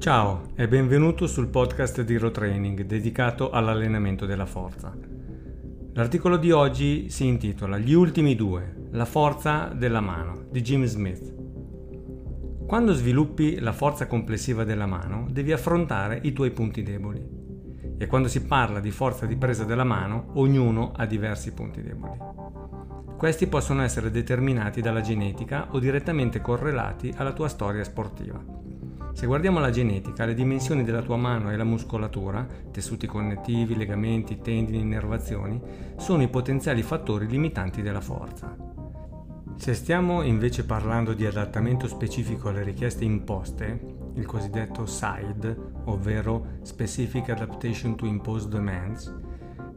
Ciao e benvenuto sul podcast di Row Training dedicato all'allenamento della forza. L'articolo di oggi si intitola Gli ultimi due, la forza della mano di Jim Smith. Quando sviluppi la forza complessiva della mano devi affrontare i tuoi punti deboli. E quando si parla di forza di presa della mano, ognuno ha diversi punti deboli. Questi possono essere determinati dalla genetica o direttamente correlati alla tua storia sportiva. Se guardiamo la genetica, le dimensioni della tua mano e la muscolatura, tessuti connettivi, legamenti, tendini, innervazioni, sono i potenziali fattori limitanti della forza. Se stiamo invece parlando di adattamento specifico alle richieste imposte, il cosiddetto SIDE, ovvero Specific Adaptation to Imposed Demands,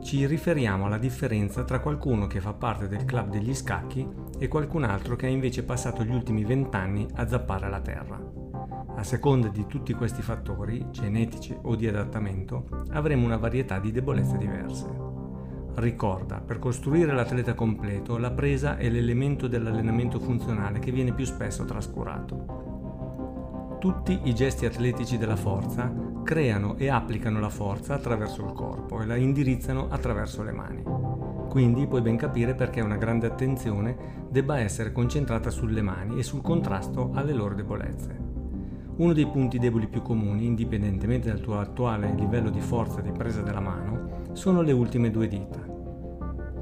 ci riferiamo alla differenza tra qualcuno che fa parte del club degli scacchi e qualcun altro che ha invece passato gli ultimi vent'anni a zappare la terra. A seconda di tutti questi fattori, genetici o di adattamento, avremo una varietà di debolezze diverse. Ricorda, per costruire l'atleta completo, la presa è l'elemento dell'allenamento funzionale che viene più spesso trascurato. Tutti i gesti atletici della forza creano e applicano la forza attraverso il corpo e la indirizzano attraverso le mani. Quindi puoi ben capire perché una grande attenzione debba essere concentrata sulle mani e sul contrasto alle loro debolezze. Uno dei punti deboli più comuni, indipendentemente dal tuo attuale livello di forza di presa della mano, sono le ultime due dita.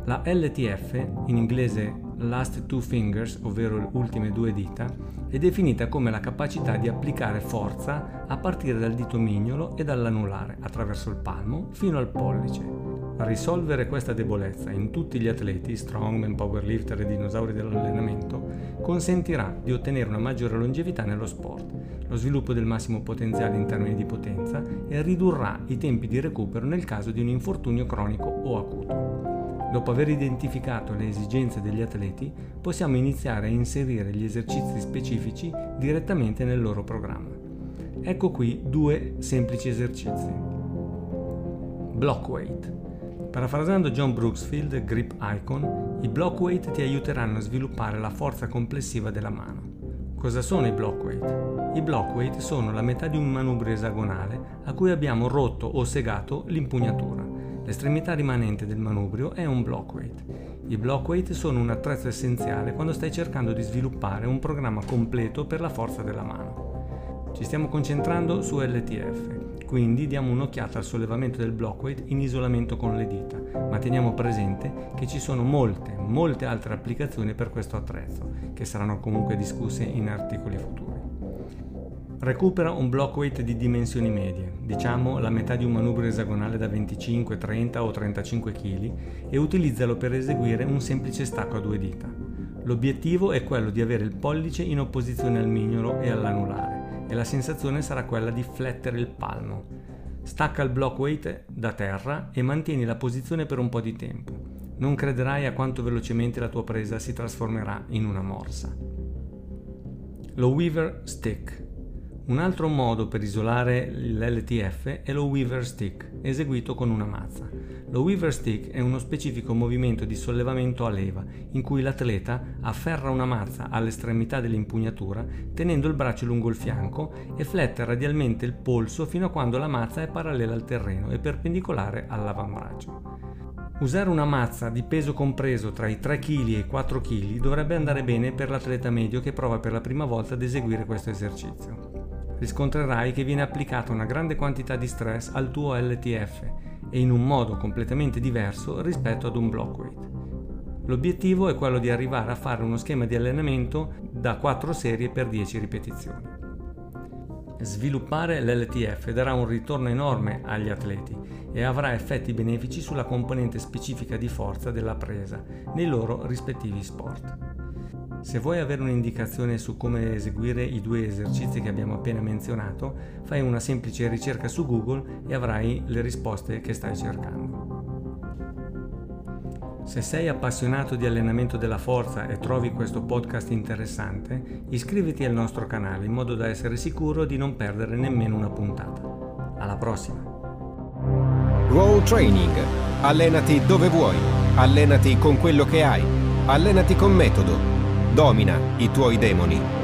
La LTF, in inglese Last Two Fingers, ovvero le ultime due dita, è definita come la capacità di applicare forza a partire dal dito mignolo e dall'anulare, attraverso il palmo, fino al pollice, Risolvere questa debolezza in tutti gli atleti, strongman, powerlifter e dinosauri dell'allenamento, consentirà di ottenere una maggiore longevità nello sport, lo sviluppo del massimo potenziale in termini di potenza e ridurrà i tempi di recupero nel caso di un infortunio cronico o acuto. Dopo aver identificato le esigenze degli atleti, possiamo iniziare a inserire gli esercizi specifici direttamente nel loro programma. Ecco qui due semplici esercizi. Block weight. Parafrasando John Brooksfield, Grip Icon, i block weight ti aiuteranno a sviluppare la forza complessiva della mano. Cosa sono i block weight? I block weight sono la metà di un manubrio esagonale a cui abbiamo rotto o segato l'impugnatura. L'estremità rimanente del manubrio è un block weight. I block weight sono un attrezzo essenziale quando stai cercando di sviluppare un programma completo per la forza della mano. Ci stiamo concentrando su LTF, quindi diamo un'occhiata al sollevamento del block weight in isolamento con le dita, ma teniamo presente che ci sono molte, molte altre applicazioni per questo attrezzo, che saranno comunque discusse in articoli futuri. Recupera un block weight di dimensioni medie, diciamo la metà di un manubrio esagonale da 25, 30 o 35 kg, e utilizzalo per eseguire un semplice stacco a due dita. L'obiettivo è quello di avere il pollice in opposizione al mignolo e all'anulare e la sensazione sarà quella di flettere il palmo. Stacca il block weight da terra e mantieni la posizione per un po' di tempo. Non crederai a quanto velocemente la tua presa si trasformerà in una morsa. Lo Weaver Stick. Un altro modo per isolare l'LTF è lo Weaver Stick, eseguito con una mazza. Lo Weaver Stick è uno specifico movimento di sollevamento a leva, in cui l'atleta afferra una mazza all'estremità dell'impugnatura, tenendo il braccio lungo il fianco e flette radialmente il polso fino a quando la mazza è parallela al terreno e perpendicolare all'avambraccio. Usare una mazza di peso compreso tra i 3 kg e i 4 kg dovrebbe andare bene per l'atleta medio che prova per la prima volta ad eseguire questo esercizio. Riscontrerai che viene applicata una grande quantità di stress al tuo LTF e in un modo completamente diverso rispetto ad un block weight. L'obiettivo è quello di arrivare a fare uno schema di allenamento da 4 serie per 10 ripetizioni. Sviluppare l'LTF darà un ritorno enorme agli atleti e avrà effetti benefici sulla componente specifica di forza della presa nei loro rispettivi sport. Se vuoi avere un'indicazione su come eseguire i due esercizi che abbiamo appena menzionato, fai una semplice ricerca su Google e avrai le risposte che stai cercando. Se sei appassionato di allenamento della forza e trovi questo podcast interessante, iscriviti al nostro canale in modo da essere sicuro di non perdere nemmeno una puntata. Alla prossima! Roll Training. Allenati dove vuoi. Allenati con quello che hai. Allenati con metodo Domina i tuoi demoni